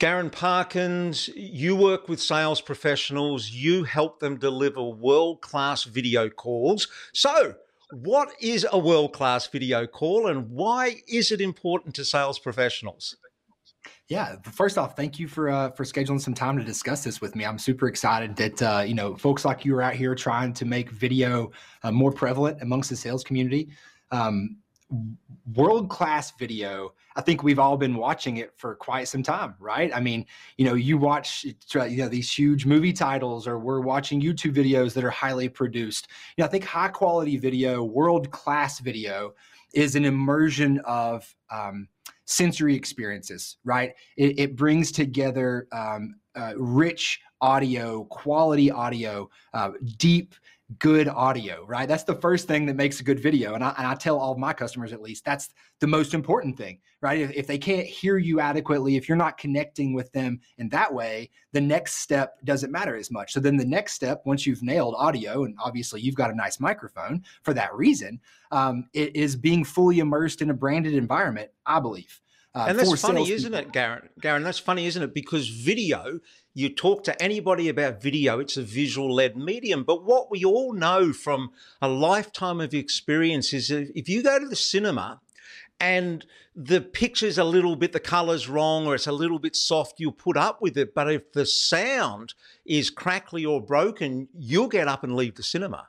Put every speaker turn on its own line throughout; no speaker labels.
Garen Parkins, you work with sales professionals, you help them deliver world class video calls. So, what is a world class video call and why is it important to sales professionals?
Yeah, first off, thank you for uh, for scheduling some time to discuss this with me. I'm super excited that uh, you know folks like you are out here trying to make video uh, more prevalent amongst the sales community. Um, world class video. I think we've all been watching it for quite some time, right? I mean, you know, you watch you know these huge movie titles, or we're watching YouTube videos that are highly produced. You know, I think high quality video, world class video, is an immersion of um, sensory experiences, right? It, it brings together um, uh, rich audio, quality audio, uh, deep good audio, right? That's the first thing that makes a good video. And I, and I tell all of my customers, at least, that's the most important thing, right? If, if, they can't hear you adequately, if you're not connecting with them in that way, the next step doesn't matter as much. So then the next step, once you've nailed audio, and obviously you've got a nice microphone for that reason, um, it is being fully immersed in a branded environment, I believe.
Uh, and that's funny, isn't it, Garen? Garen, that's funny, isn't it? Because video, you talk to anybody about video, it's a visual led medium. But what we all know from a lifetime of experience is if you go to the cinema and the picture's a little bit, the color's wrong or it's a little bit soft, you'll put up with it. But if the sound is crackly or broken, you'll get up and leave the cinema.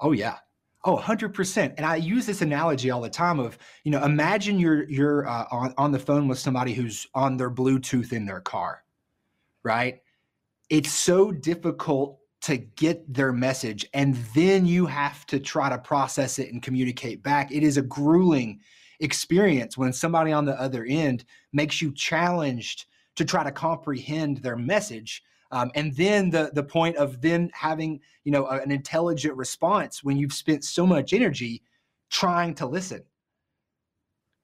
Oh, yeah. Oh, 100%. And I use this analogy all the time of, you know, imagine you're you're uh, on on the phone with somebody who's on their bluetooth in their car. Right? It's so difficult to get their message and then you have to try to process it and communicate back. It is a grueling experience when somebody on the other end makes you challenged to try to comprehend their message um, and then the the point of then having you know an intelligent response when you've spent so much energy trying to listen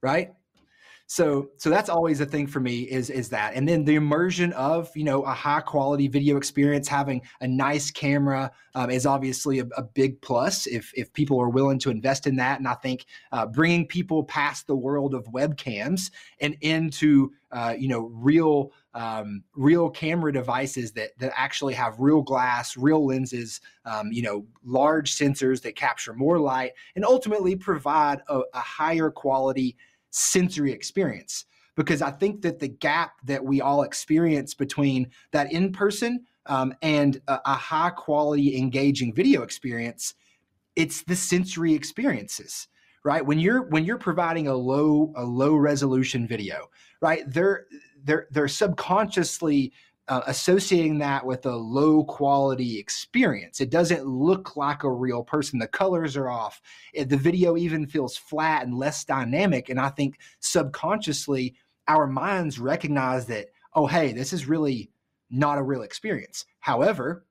right so so that's always a thing for me is is that. And then the immersion of you know a high quality video experience having a nice camera um, is obviously a, a, big plus if if people are willing to invest in that. And i think uh, bringing people past the world of webcams and into uh, you know real um, real camera devices that that actually have real glass real lenses um, you know large sensors that capture more light and ultimately provide a, a higher quality sensory experience because I think that the gap that we all experience between that in person um, and a, a, high quality engaging video experience, it's the sensory experiences, right? When you're when you're providing a low a low resolution video, right? They're they're they're subconsciously uh, associating that with a low quality experience. It doesn't look like a real person. The colors are off. The video even feels flat and less dynamic. And I think subconsciously, our minds recognize that, oh, hey, this is really not a real experience. However,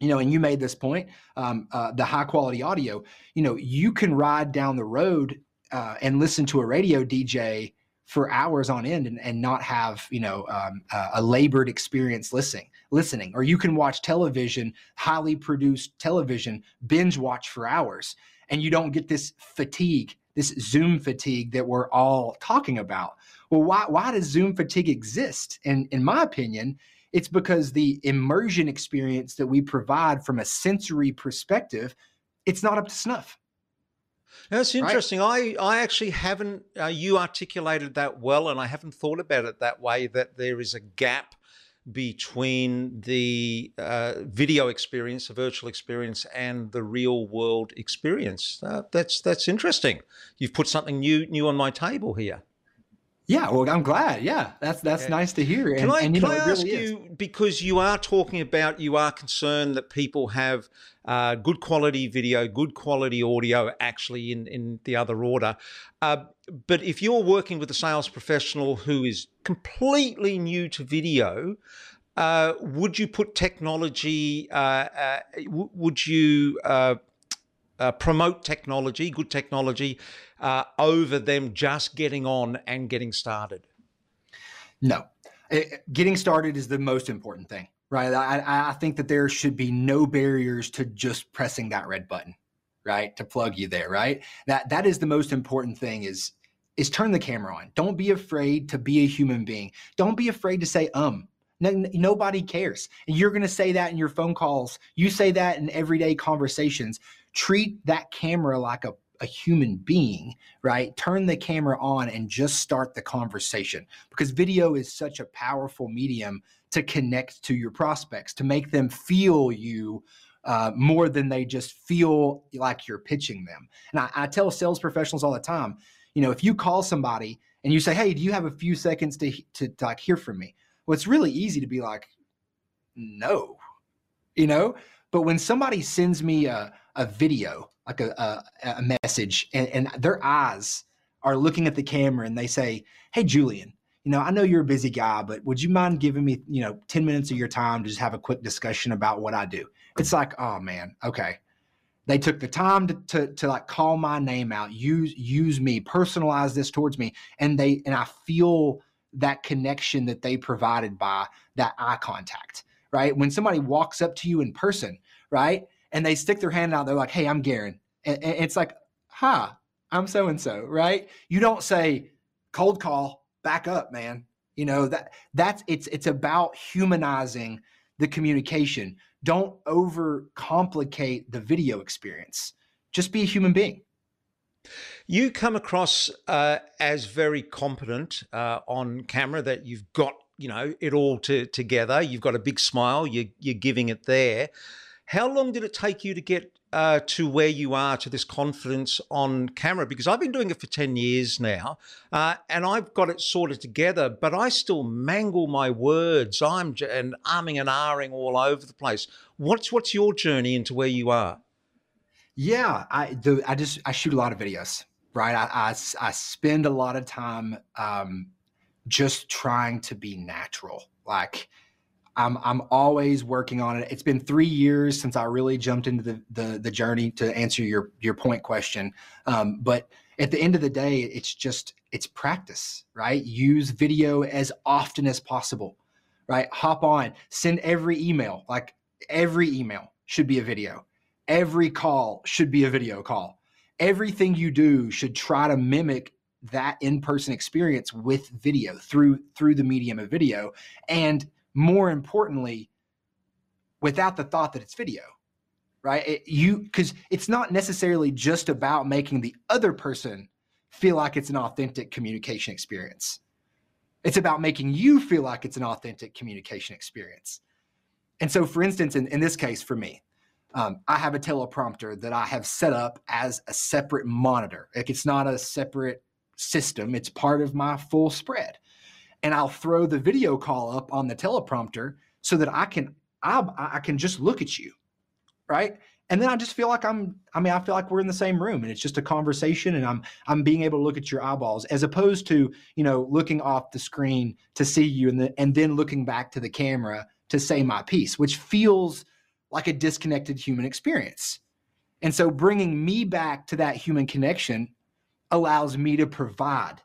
you know, and you made this point, um, uh, the high quality audio, you know, you can ride down the road uh, and listen to a radio DJ for hours on end and, and not have you know um, a labored experience listening listening. Or you can watch television highly produced television binge watch for hours and you don't get this fatigue this zoom fatigue that we're all talking about. Well why, why does zoom fatigue exist? And in my opinion it's because the immersion experience that we provide from a sensory perspective it's not up to snuff
that's interesting. Right? I, I actually haven't, uh, you articulated that well, and I haven't thought about it that way that there is a gap between the uh, video experience, the virtual experience, and the real world experience. Uh, that's that's interesting. You've put something new new on my table here.
Yeah, well, I'm glad. Yeah, that's that's yeah. nice to hear.
And, can I, and, can know, I ask really you is. because you are talking about you are concerned that people have uh, good quality video, good quality audio, actually in in the other order. Uh, but if you're working with a sales professional who is completely new to video, uh, would you put technology? Uh, uh, would you uh, promote technology, good technology? Uh, over them just getting on and getting started?
No. It, getting started is the most important thing, right? I, I think that there should be no barriers to just pressing that red button, right? To plug you there, right? That that is the most important thing is is turn the camera on. Don't be afraid to be a human being. Don't be afraid to say um. No, nobody cares. And you're going to say that in your phone calls. You say that in everyday conversations. Treat that camera like a, a human being, right? Turn the camera on and just start the conversation because video is such a powerful medium to connect to your prospects, to make them feel you uh, more than they just feel like you're pitching them. And I, I tell sales professionals all the time, you know, if you call somebody and you say, "Hey, do you have a few seconds to to, to like hear from me?" Well, it's really easy to be like, "No," you know. But when somebody sends me a a video, like a a, a message, and, and their eyes are looking at the camera and they say, "Hey, Julian." You know, I know you're a busy guy, but would you mind giving me, you know, 10 minutes of your time to just have a quick discussion about what I do? It's like, oh man, okay they took the time to, to, to like call my name out use use me personalize this towards me and they and i feel that connection that they provided by that eye contact right when somebody walks up to you in person right and they stick their hand out they're like hey i'm garen and, and it's like hi i'm so and so right you don't say cold call back up man you know that that's it's it's about humanizing the communication don't overcomplicate the video experience. Just be a human being.
You come across uh, as very competent uh, on camera. That you've got, you know, it all to, together. You've got a big smile. You, you're giving it there. How long did it take you to get uh, to where you are to this confidence on camera? Because I've been doing it for 10 years now uh, and I've got it sorted together, but I still mangle my words. I'm j- and arming and ahhing all over the place. What's, what's your journey into where you are?
Yeah, I do. I just, I shoot a lot of videos, right? I, I, I spend a lot of time um, just trying to be natural. Like, I'm I'm always working on it. It's been three years since I really jumped into the the, the journey to answer your your point question. Um, but at the end of the day, it's just it's practice, right? Use video as often as possible, right? Hop on, send every email. Like every email should be a video. Every call should be a video call. Everything you do should try to mimic that in-person experience with video through through the medium of video and more importantly, without the thought that it's video, right? It, you because it's not necessarily just about making the other person feel like it's an authentic communication experience. It's about making you feel like it's an authentic communication experience. And so, for instance, in, in this case, for me, um, I have a teleprompter that I have set up as a separate monitor. Like it's not a separate system, it's part of my full spread and I'll throw the video call up on the teleprompter so that I can I, I can just look at you, right? And then I just feel like I'm I mean I feel like we're in the same room and it's just a conversation and I'm I'm being able to look at your eyeballs as opposed to you know looking off the screen to see you and the, and then looking back to the camera to say my piece, which feels like a disconnected human experience. And so bringing me back to that human connection allows me to provide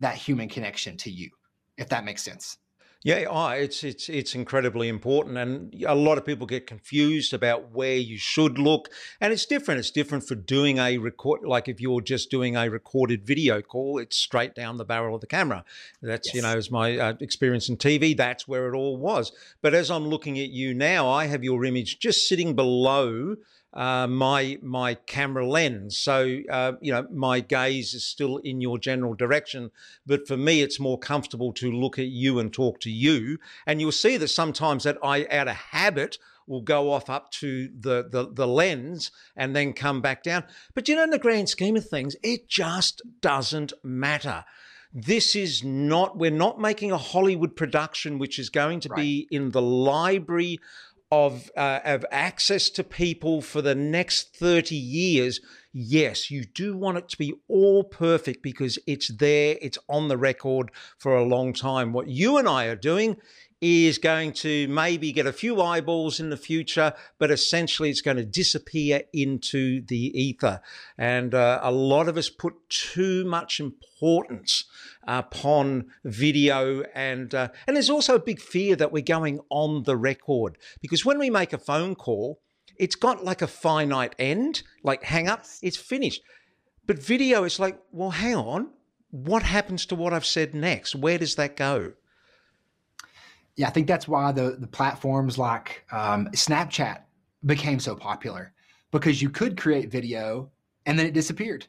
that human connection to you if that makes sense.
Yeah, oh, it's it's it's incredibly important, and a lot of people get confused about where you should look, and it's different. It's different for doing a record, like if you're just doing a recorded video call, it's straight down the barrel of the camera. That's yes. you know, as my uh, experience in TV, that's where it all was. But as I'm looking at you now, I have your image just sitting below uh, my my camera lens. So uh, you know my gaze is still in your general direction, but for me it's more comfortable to look at you and talk to you. And you'll see that sometimes that I, out of habit, will go off up to the, the the lens and then come back down. But you know, in the grand scheme of things, it just doesn't matter. This is not, we're not making a Hollywood production which is going to right. be in the library of uh, of access to people for the next 30 years yes you do want it to be all perfect because it's there it's on the record for a long time. What you and I are doing is going to maybe get a few eyeballs in the future, but essentially it's going to disappear into the ether. And uh, a lot of us put too much importance upon video, and uh, and there's also a big fear that we're going on the record because when we make a phone call, it's got like a finite end, like hang up, it's finished. But video, it's like, well, hang on, what happens to what I've said next? Where does that go?
Yeah, I think that's why the the platforms like um, Snapchat became so popular because you could create video and then it disappeared,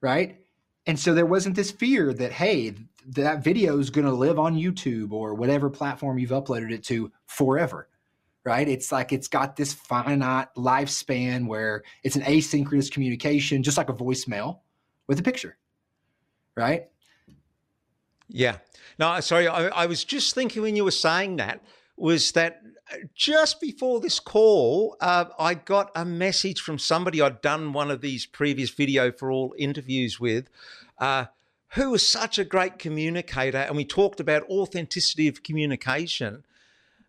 right? And so there wasn't this fear that hey, that video is going to live on YouTube or whatever platform you've uploaded it to forever, right? It's like it's got this finite lifespan where it's an asynchronous communication, just like a voicemail with a picture, right?
Yeah. No, sorry, I, I was just thinking when you were saying that was that uh, just before this call, uh, I got a message from somebody I'd done one of these previous video for all interviews with, uh, who was such a great communicator, and we talked about authenticity of communication.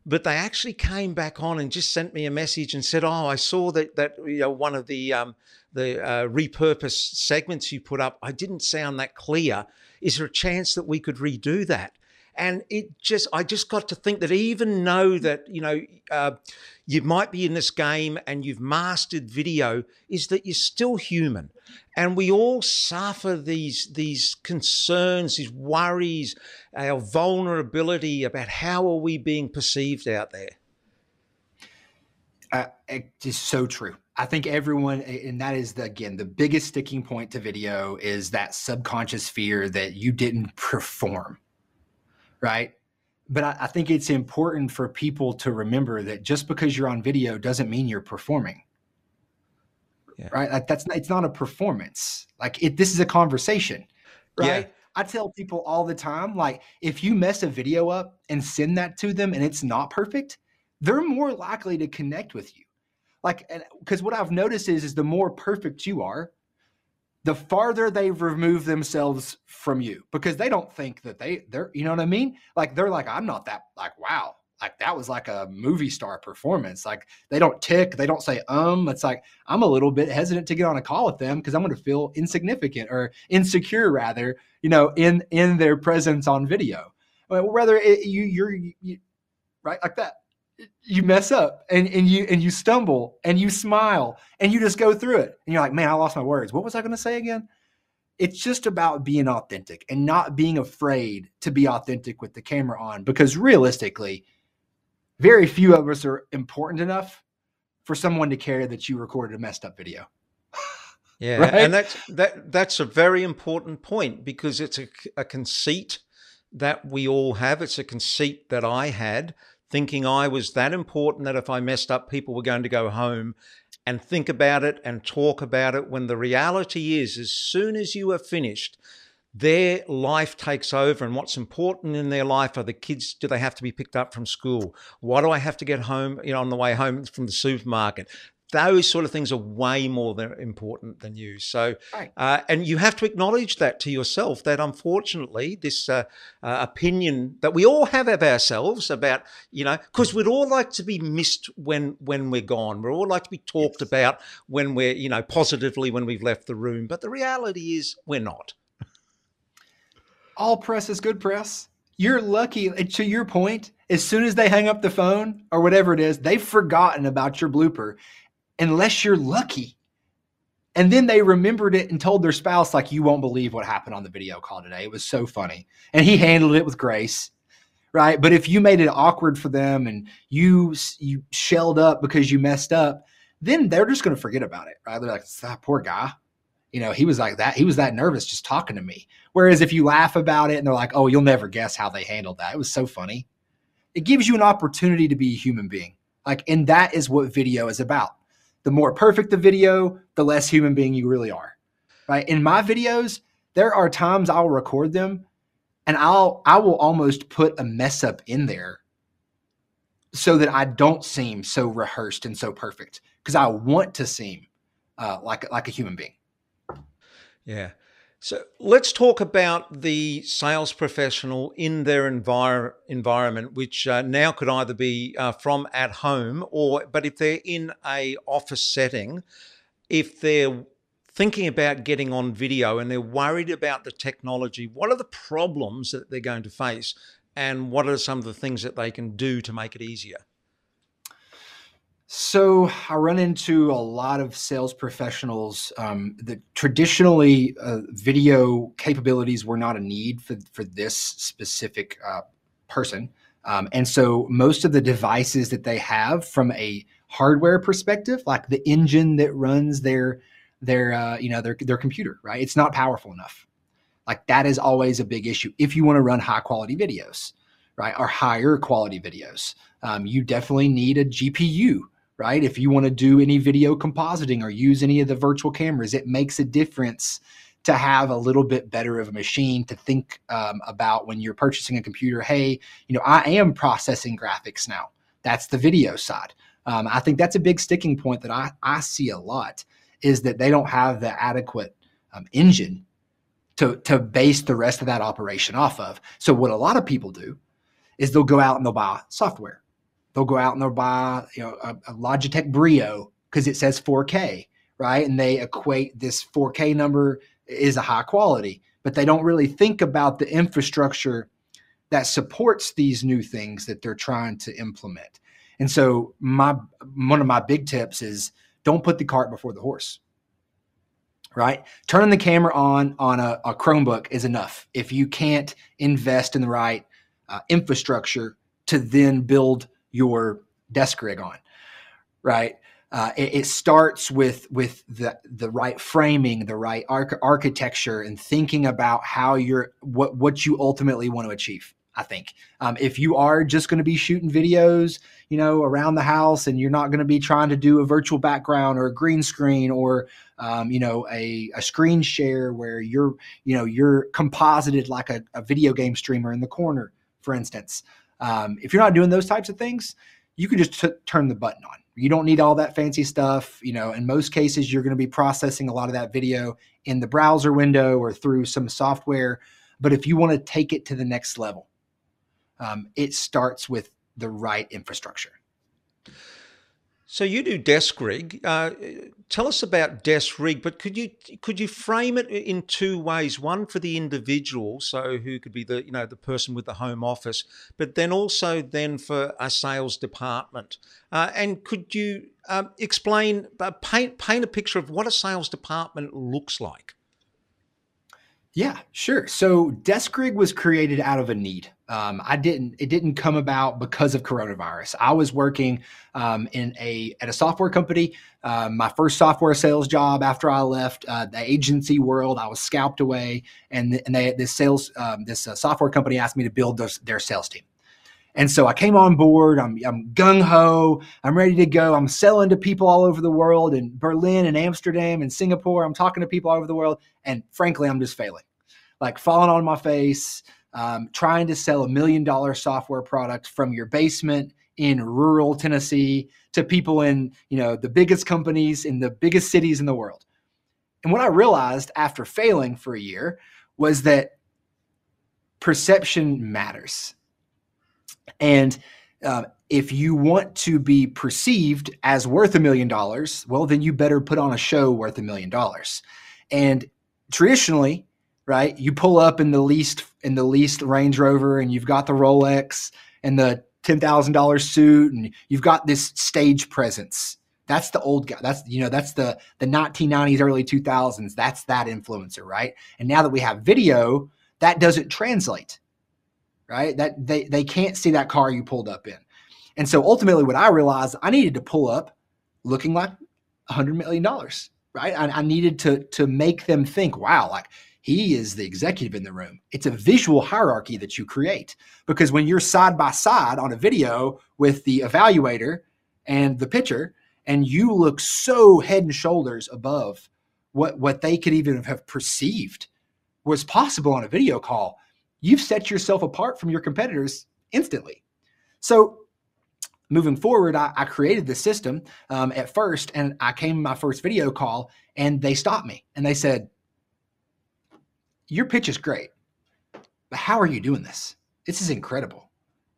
But they actually came back on and just sent me a message and said, "Oh, I saw that that you know one of the um, the uh, repurposed segments you put up. I didn't sound that clear. Is there a chance that we could redo that?" and it just i just got to think that even know that you know uh, you might be in this game and you've mastered video is that you're still human and we all suffer these these concerns these worries our vulnerability about how are we being perceived out there
uh, it is so true I think everyone, and that is the, again the biggest sticking point to video is that subconscious fear that you didn't perform right? But I, I think it's important for people to remember that just because you're on video doesn't mean you're performing. Yeah. Right? Like that's it's not a performance. Like it this is a conversation. Right? Yeah. I tell people all the time like if you mess a video up and send that to them and it's not perfect, they're more likely to connect with you. Like cuz what I've noticed is is the more perfect you are, the farther they've removed themselves from you because they don't think that they they're you know what I mean? Like they're like, I'm not that like wow. Like that was like a movie star performance. Like they don't tick, they don't say um. It's like I'm a little bit hesitant to get on a call with them because I'm going to feel insignificant or insecure rather, you know, in in their presence on video. Well, rather it, you you're you, right like that you mess up and, and you and you stumble and you smile and you just go through it. And you're like man i lost my words. What was i going to say again? It's just about being authentic and not being afraid to be authentic with the camera on because realistically very few of us are important enough for someone to care that you recorded a messed up video.
Yeah right? and that's that that's a very important point because it's a, a conceit that we all have. It's a conceit that i had thinking I was that important that if I messed up, people were going to go home and think about it and talk about it. When the reality is, as soon as you are finished, their life takes over. And what's important in their life are the kids. Do they have to be picked up from school? Why do i have to get home you know on the way home from the supermarket those sort of things are way more than important than you. So, right. uh, and you have to acknowledge that to yourself that unfortunately, this uh, uh, opinion that we all have of ourselves about, you know, because we'd all like to be missed when when we're gone. We're all like to be talked yes. about when we're, you know, positively when we've left the room. But the reality is, we're not.
All press is good press. You're lucky. To your point, as soon as they hang up the phone or whatever it is, they've forgotten about your blooper unless you're lucky. And then they remembered it and told their spouse, like, you won't believe what happened on the video call today. It was so funny. And he handled it with grace. Right. But if you made it awkward for them and you you shelled up because you messed up, then they're just going to forget about it. Right. They're like, that poor guy. You know, he was like that. He was that nervous just talking to me. Whereas if you laugh about it and they're like, oh, you'll never guess how they handled that. It was so funny. It gives you an opportunity to be a human being. Like, and that is what video is about the more perfect the video, the less human being you really are. Right? In my videos, there are times I'll record them and I'll I will almost put a mess up in there so that I don't seem so rehearsed and so perfect because I want to seem uh, like like a human being.
Yeah. So let's talk about the sales professional in their envir- environment, which uh, now could either be uh, from at home or, but if they're in a office setting, if they're thinking about getting on video and they're worried about the technology, what are the problems that they're going to face, and what are some of the things that they can do to make it easier?
So I run into a lot of sales professionals um, that traditionally uh, video capabilities were not a need for, for this specific uh, person. Um, and so most of the devices that they have from a hardware perspective, like the engine that runs their their uh, you know their their computer, right? It's not powerful enough. Like that is always a big issue if you want to run high quality videos, right? Or higher quality videos. Um, you definitely need a GPU right? If you want to do any video compositing or use any of the virtual cameras, it makes a difference to have a little bit better of a machine to think um, about when you're purchasing a computer. Hey, you know, I am processing graphics now. That's the video side. Um, I think that's a big sticking point that I, I see a lot is that they don't have the adequate um, engine to, to base the rest of that operation off of. So what a lot of people do is they'll go out and they'll buy software they'll go out and they'll buy you know a, a Logitech Brio because it says 4K, right? And they equate this 4K number is a high quality, but they don't really think about the infrastructure that supports these new things that they're trying to implement. And so my one of my big tips is don't put the cart before the horse. Right? Turning the camera on on a, a Chromebook is enough. If you can't invest in the right uh, infrastructure to then build your desk rig on, right? Uh, it, it, starts with with the the right framing, the right arch- architecture, and thinking about how you're what what you ultimately want to achieve. I think um, if you are just going to be shooting videos, you know, around the house, and you're not going to be trying to do a virtual background or a green screen or um, you know a, a screen share where you're you know you're composited like a, a video game streamer in the corner, for instance. Um, if you're not doing those types of things, you can just t- turn the button on. You don't need all that fancy stuff. You know, in most cases, you're going to be processing a lot of that video in the browser window or through some software. But if you want to take it to the next level, um, it starts with the right infrastructure.
So you do desk rig. Uh, tell us about desk rig, but could you could you frame it in two ways? One for the individual, so who could be the you know the person with the home office, but then also then for a sales department. Uh, and could you um, explain, uh, paint paint a picture of what a sales department looks like?
Yeah, sure. So desk rig was created out of a need. Um, I didn't. It didn't come about because of coronavirus. I was working um, in a at a software company. Uh, my first software sales job after I left uh, the agency world, I was scalped away, and and they this sales um, this uh, software company asked me to build their, their sales team. And so I came on board. I'm, I'm gung ho. I'm ready to go. I'm selling to people all over the world in Berlin and Amsterdam and Singapore. I'm talking to people all over the world. And frankly, I'm just failing, like falling on my face, um, trying to sell a million dollar software product from your basement in rural Tennessee to people in, you know, the biggest companies in the biggest cities in the world. And what I realized after failing for a year was that perception matters and uh, if you want to be perceived as worth a million dollars, well, then you better put on a show worth a million dollars. And traditionally, right, you pull up in the least in the least Range Rover, and you've got the Rolex and the ten thousand dollar suit, and you've got this stage presence. That's the old guy. That's you know that's the the 1990s, early 2000s. That's that influencer, right? And now that we have video, that doesn't translate right? That they they can't see that car you pulled up in. And so ultimately what I realized I needed to pull up looking like a hundred million dollars, right? I, I needed to to make them think, wow, like he is the executive in the room. It's a visual hierarchy that you create because when you're side by side on a video with the evaluator and the pitcher, and you look so head and shoulders above what what they could even have perceived was possible on a video call you've set yourself apart from your competitors instantly. So moving forward, I, I created the system um, at first, and I came my first video call, and they stopped me and they said, "Your pitch is great, but how are you doing this? This is incredible."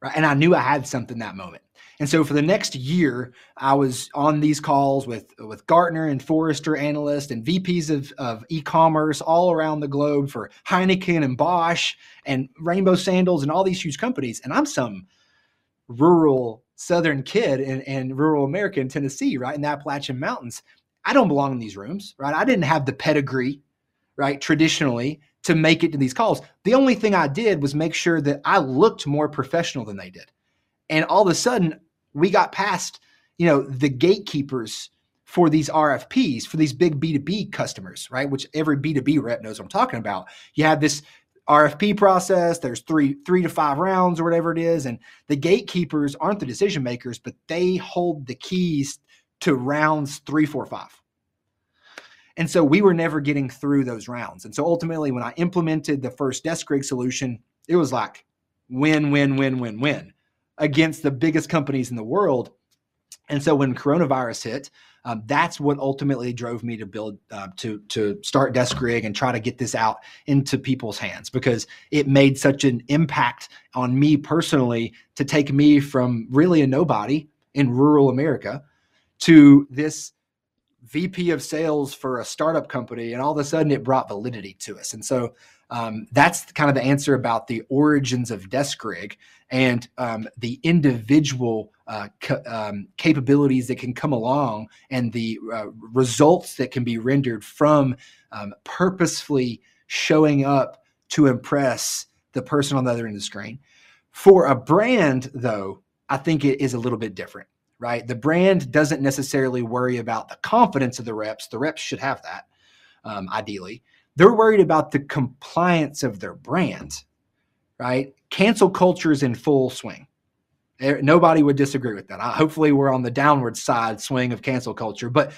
Right? And I knew I had something that moment. And so for the next year, I was on these calls with with Gartner and Forrester analysts and VPs of, of e-commerce all around the globe for Heineken and Bosch and Rainbow Sandals and all these huge companies. And I'm some rural Southern kid in, in rural America in Tennessee, right in the Appalachian Mountains. I don't belong in these rooms, right? I didn't have the pedigree, right, traditionally to make it to these calls. The only thing I did was make sure that I looked more professional than they did. And all of a sudden, we got past, you know, the gatekeepers for these RFPs, for these big B2B customers, right? Which every B2B rep knows what I'm talking about. You have this RFP process, there's three, three to five rounds or whatever it is. And the gatekeepers aren't the decision makers, but they hold the keys to rounds three, four, five. And so we were never getting through those rounds. And so ultimately, when I implemented the first desk rig solution, it was like win, win, win, win, win against the biggest companies in the world. And so when coronavirus hit, um, that's what ultimately drove me to build uh, to to start Desk Rig and try to get this out into people's hands because it made such an impact on me personally to take me from really a nobody in rural America to this VP of sales for a startup company, and all of a sudden it brought validity to us. And so um, that's kind of the answer about the origins of Desk Rig and um, the individual uh, ca- um, capabilities that can come along and the uh, results that can be rendered from um, purposefully showing up to impress the person on the other end of the screen. For a brand, though, I think it is a little bit different, right? The brand doesn't necessarily worry about the confidence of the reps. The reps should have that, um, ideally. They're worried about the compliance of their brand, right? Cancel culture is in full swing. Nobody would disagree with that. Hopefully, we're on the downward side swing of cancel culture, but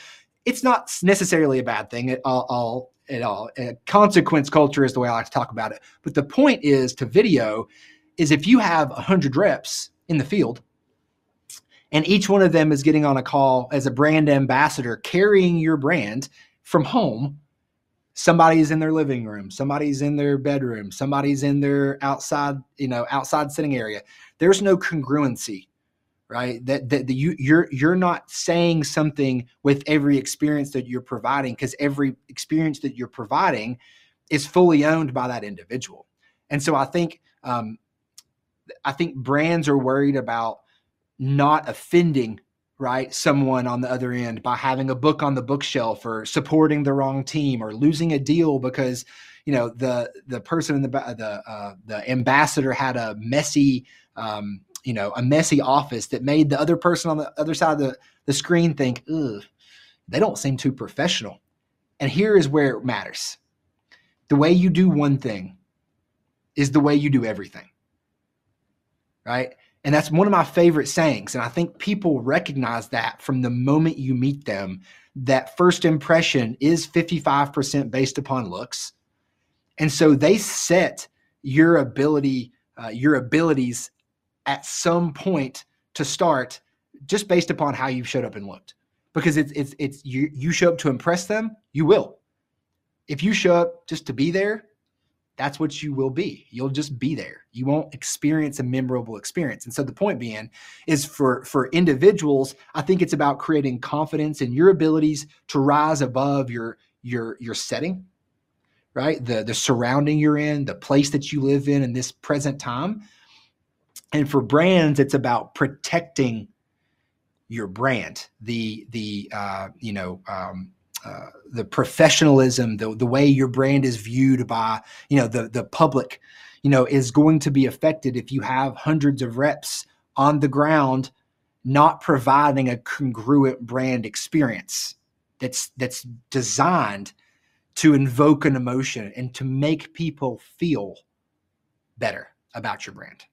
it's not necessarily a bad thing at all. at all. consequence culture is the way I like to talk about it. But the point is to video is if you have 100 reps in the field and each one of them is getting on a call as a brand ambassador carrying your brand from home. Somebody's in their living room somebody's in their bedroom somebody's in their outside you know outside sitting area. There's no congruency right? That, that you you're you're not saying something with every experience that you're providing because every experience that you're providing is fully owned by that individual. And so i think um, i think brands are worried about not offending right someone on the other end by having a book on the bookshelf or supporting the wrong team or losing a deal because you know the the person in the the uh, the ambassador had a messy um, you know a messy office that made the other person on the other side of the, the screen think Ugh, they don't seem too professional. And here is where it matters. The way you do one thing is the way you do everything. Right and that's one of my favorite sayings. And I think people recognize that from the moment you meet them, that first impression is 55% based upon looks. And so they set your ability, uh, your abilities at some point to start just based upon how you've showed up and looked. Because it's it's it's you you show up to impress them, you will. If you show up just to be there, that's what you will be. You'll just be there. You won't experience a memorable experience. And so the point being is for for individuals, I think it's about creating confidence in your abilities to rise above your your your setting, right? The the surrounding you're in, the place that you live in in this present time. And for brands, it's about protecting your brand, the the uh, you know um, the professionalism, the the way your brand is viewed by you know the the public, you know, is going to be affected if you have hundreds of reps on the ground not providing a congruent brand experience that's that's designed to invoke an emotion and to make people feel better about your brand.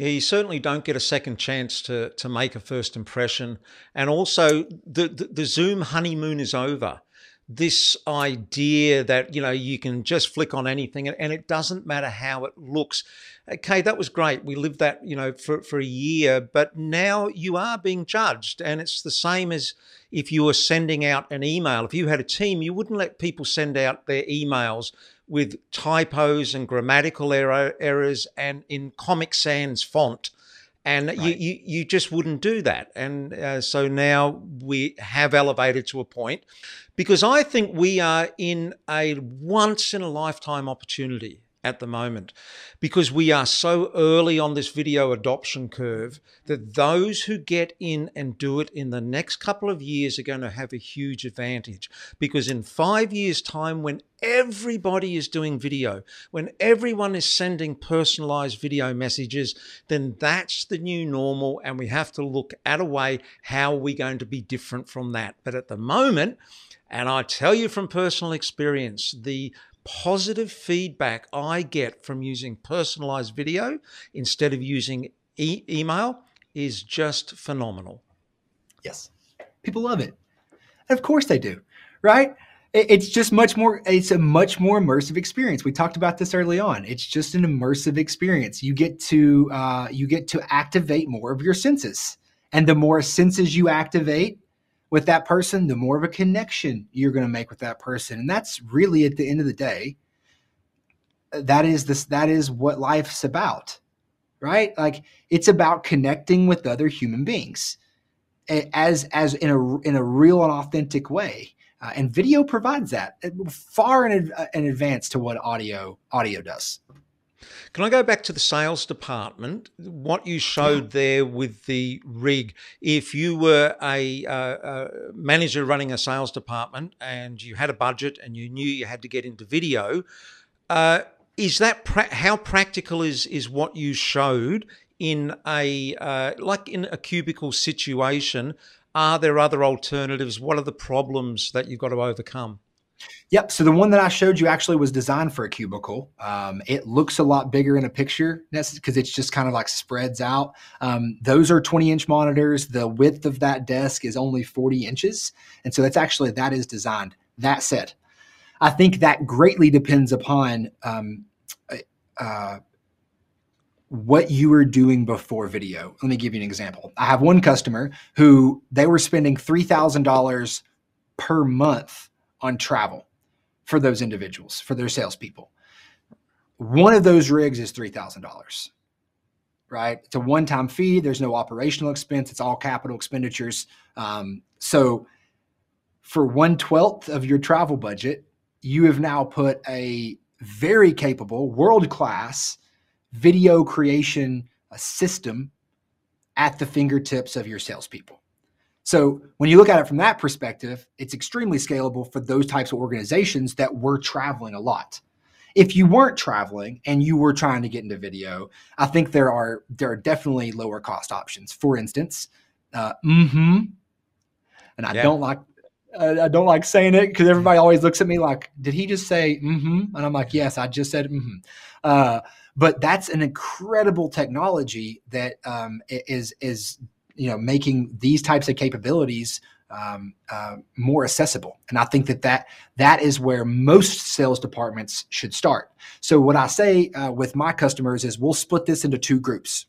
Yeah, you certainly don't get a second chance to to make a first impression, and also the, the, the Zoom honeymoon is over. This idea that you know you can just flick on anything and it doesn't matter how it looks. Uh, okay, that was great. We lived that you know for for a year, but now you are being judged, and it's the same as if you were sending out an email. If you had a team, you wouldn't let people send out their emails with typos and grammatical error, errors and in Comic Sans font. And right. you, you, you, just wouldn't do that. And uh, so now we have elevated to a point because I think we are in a once in a lifetime opportunity. At the moment because we are so early on this video adoption curve that those who get in and do it in the next couple of years are going to have a huge advantage. Because in 5 years time when everybody is doing video when everyone is sending personalized video messages then that's the new normal and we have to look at a way how are we going to be different from that. But at the moment and I tell you from personal experience, the positive feedback I get from using personalized video instead of using e- email is just phenomenal.
Yes. People love it. And of course they do, right? It's just much more, it's a much more immersive experience. We talked about this early on. It's just an immersive experience. You get to, uh, you get to activate more of your senses. And the more senses you activate, with that person, the more of a connection you're going to make with that person. And that's really at the end of the day, that is this that is what life's about. Right? Like it's about connecting with other human beings as as in a in a real and authentic way. Uh, and video provides that uh, far in, in advance to what audio audio does.
Can I go back to the sales department? What you showed there with the rig, if you were a, a, manager running a sales department and you had a budget and you knew you had to get into video, uh, is that pra- how practical is is what you showed in a uh, like in a cubicle situation? Are there other alternatives? What are the problems that you've got to overcome?
Yep. So the one that I showed you actually was designed for a cubicle. Um, it looks a lot bigger in a picture because it's just kind of like spreads out. Um, those are 20 inch monitors. The width of that desk is only 40 inches. And so that's actually, that is designed. That said, I think that greatly depends upon um, uh, what you were doing before video. Let me give you an example. I have one customer who they were spending $3,000 per month on travel for those individuals, for their salespeople. One of those rigs is $3,000, right? It's a one time fee. There's no operational expense, it's all capital expenditures. Um, so for one twelfth of your travel budget, you have now put a very capable, world class video creation system at the fingertips of your salespeople. So when you look at it from that perspective, it's extremely scalable for those types of organizations that were traveling a lot. If you weren't traveling and you were trying to get into video, I think there are there are definitely lower cost options. For instance, uh, mm-hmm, and I yeah. don't like I don't like saying it because everybody always looks at me like, did he just say mm-hmm? And I'm like, yes, I just said mm-hmm. Uh, but that's an incredible technology that um, is is you know making these types of capabilities um, uh, more accessible. And I think that, that that is where most sales departments should start. So what I say uh, with my customers is we'll split this into two groups,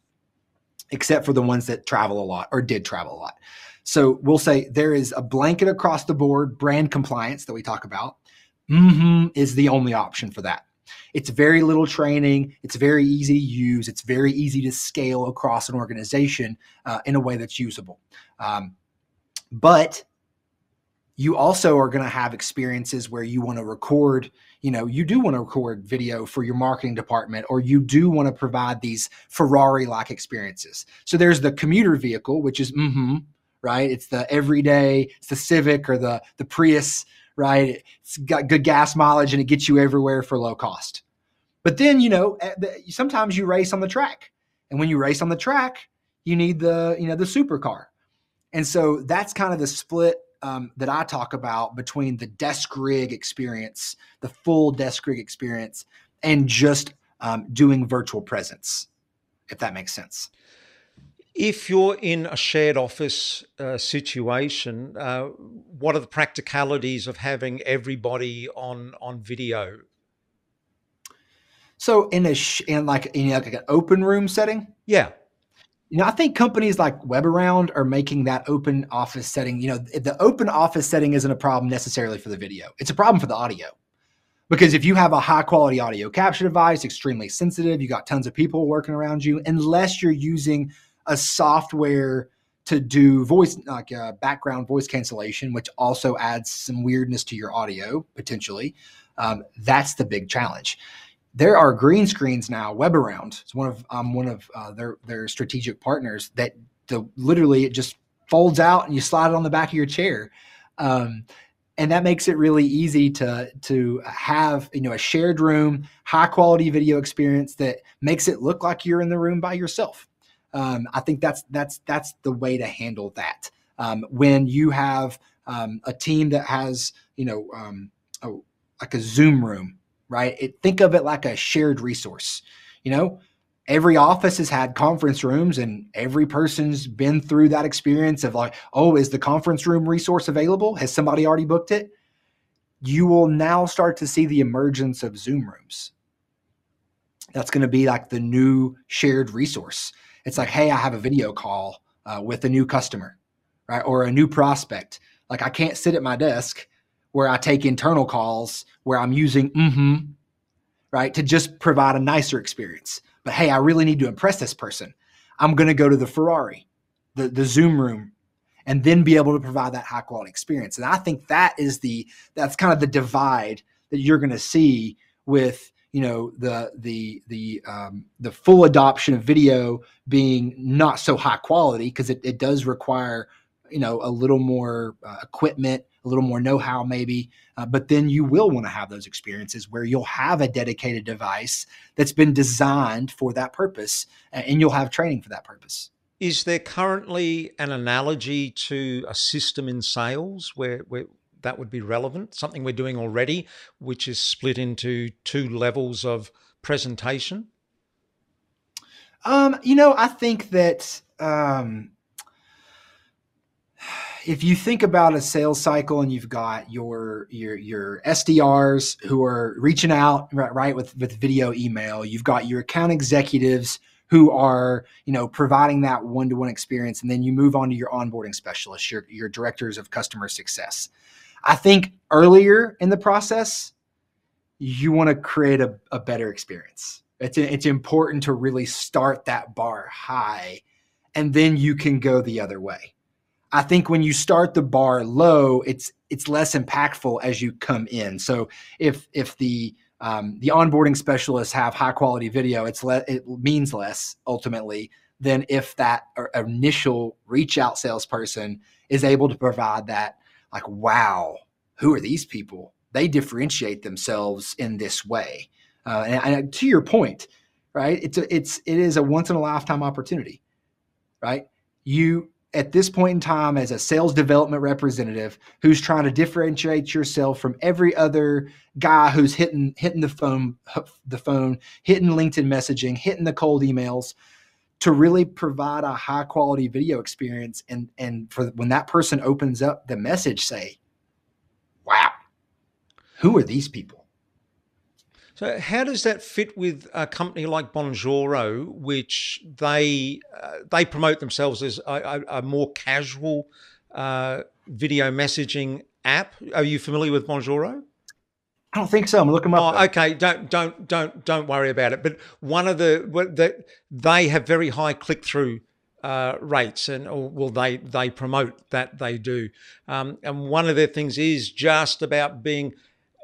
except for the ones that travel a lot or did travel a lot. So we'll say there is a blanket across the board brand compliance that we talk about. Mm-hmm is the only option for that. It's very little training. It's very easy to use. It's very easy to scale across an organization uh, in a way that's usable. Um, but you also are going to have experiences where you want to record you know you do want to record video for your marketing department or you do want to provide these ferrari like experiences so there's the commuter vehicle which is mm-hmm right it's the everyday it's the civic or the the prius right? It's got good gas mileage and it gets you everywhere for low cost. But then, you know, eh, sometimes you race on the track. And when you race on the track, you need the, you know, the supercar. And so that's kind of the split um, that I talk about between the desk rig experience, the full desk rig experience, and just um, doing virtual presence, if that makes sense
if you're in a shared office uh, situation, uh, what are the practicalities of having everybody on on video?
So in a sh- in like in like an open room setting,
yeah.
You know, I think companies like WebAround are making that open office setting. You know, the open office setting isn't a problem necessarily for the video; it's a problem for the audio. Because if you have a high quality audio capture device, extremely sensitive, you got tons of people working around you, unless you're using a software to do voice like uh, background voice cancellation, which also adds some weirdness to your audio potentially. Um, that's the big challenge. there are green screens now. WebAround is one of um, one of uh, their their strategic partners that the literally it just folds out and you slide it on the back of your chair. Um, and that makes it really easy to to have you know a shared room high quality video experience that makes it look like you're in the room by yourself um, i think that's that's that's the way to handle that. Um, when you have um, a team that has you know um, a, like a zoom room right? It, think of it like a shared resource. You know every office has had conference rooms and every person's been through that experience of like oh is the conference room resource available? Has somebody already booked it? You will now start to see the emergence of zoom rooms. That's going to be like the new shared resource it's like hey i have a video call uh, with a new customer right or a new prospect like i can't sit at my desk where i take internal calls where i'm using mm-hmm right to just provide a nicer experience but hey, I really need to impress this person. I'm going to go to the Ferrari, the, the Zoom room, and then be able to provide that high quality experience. And I think that is the that's kind of the divide that you're going to see with you know the the the um, the full adoption of video being not so high quality because it, it does require you know a little more uh, equipment a little more know-how maybe uh, but then you will want to have those experiences where you'll have a dedicated device that's been designed for that purpose and you'll have training for that purpose.
Is there currently an analogy to a system in sales where, where that would be relevant something we're doing already which is split into two levels of presentation?
Um, you know i think that um, if you think about a sales cycle and you've got your your your SDRs who are reaching out right, right with with video email, you've got your account executives who are you know providing that one-to-one experience and then you move on to your onboarding specialists your, your directors of customer success i think earlier in the process you want to create a, a better experience it's, it's important to really start that bar high and then you can go the other way I think when you start the bar low, it's it's less impactful as you come in. So if if the um, the onboarding specialists have high quality video, it's le- it means less ultimately than if that initial reach out salesperson is able to provide that like wow who are these people? They differentiate themselves in this way. Uh, and, and to your point right it's a, it's it is a once in a lifetime opportunity right? You at this point in time as a sales development representative who's trying to differentiate yourself from every other guy who's hitting hitting the phone the phone hitting linkedin messaging hitting the cold emails to really provide a high quality video experience and and for when that person opens up the message say wow who are these people
so, how does that fit with a company like Bonjoro, which they uh, they promote themselves as a, a, a more casual uh, video messaging app? Are you familiar with Bonjoro?
I don't think so. I'm looking up.
Oh, okay. Don't don't don't don't worry about it. But one of the, the they have very high click through uh, rates, and or, well, they they promote that they do. Um, and one of their things is just about being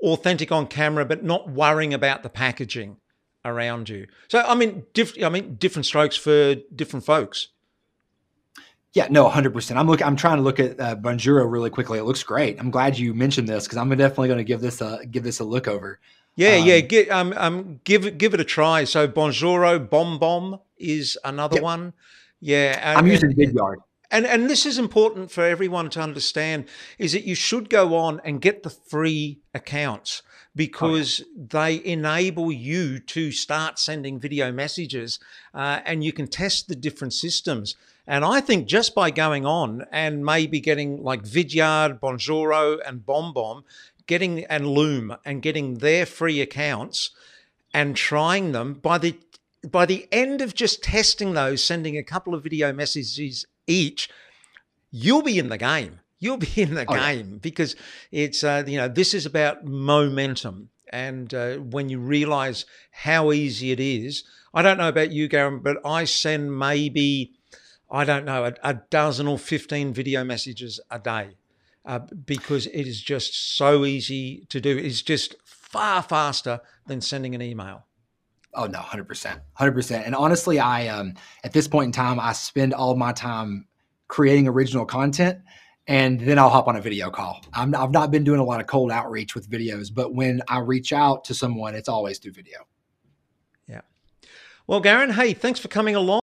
authentic on camera, but not worrying about the packaging around you. So, I mean, diff- I mean, different strokes for different folks.
Yeah, no, 100%. I'm looking. I'm trying to look at uh, Bonjoro really quickly. It looks great. I'm glad you mentioned this because I'm definitely going to give this a give this a look over.
Yeah, um, yeah. Get, um, um, give it give it a try. So Bonjoro BombBomb is another yep. one. Yeah, and,
I'm using Vidyard
and and this is important for everyone to understand is that you should go on and get the free accounts because oh, yeah. they enable you to start sending video messages uh, and you can test the different systems and i think just by going on and maybe getting like vidyard bonjoro and bomb getting and loom and getting their free accounts and trying them by the by the end of just testing those sending a couple of video messages each, you'll be in the game. You'll be in the oh, game yeah. because it's uh, you know this is about momentum, and uh, when you realize how easy it is, I don't know about you, Garen, but I send maybe I don't know a, a dozen or fifteen video messages a day uh, because it is just so easy to do. It's just far faster than sending an email.
Oh no, hundred percent, hundred percent. And honestly, I um at this point in time, I spend all my time creating original content, and then I'll hop on a video call. I'm, I've not been doing a lot of cold outreach with videos, but when I reach out to someone, it's always through video.
Yeah. Well, Garen, hey, thanks for coming along.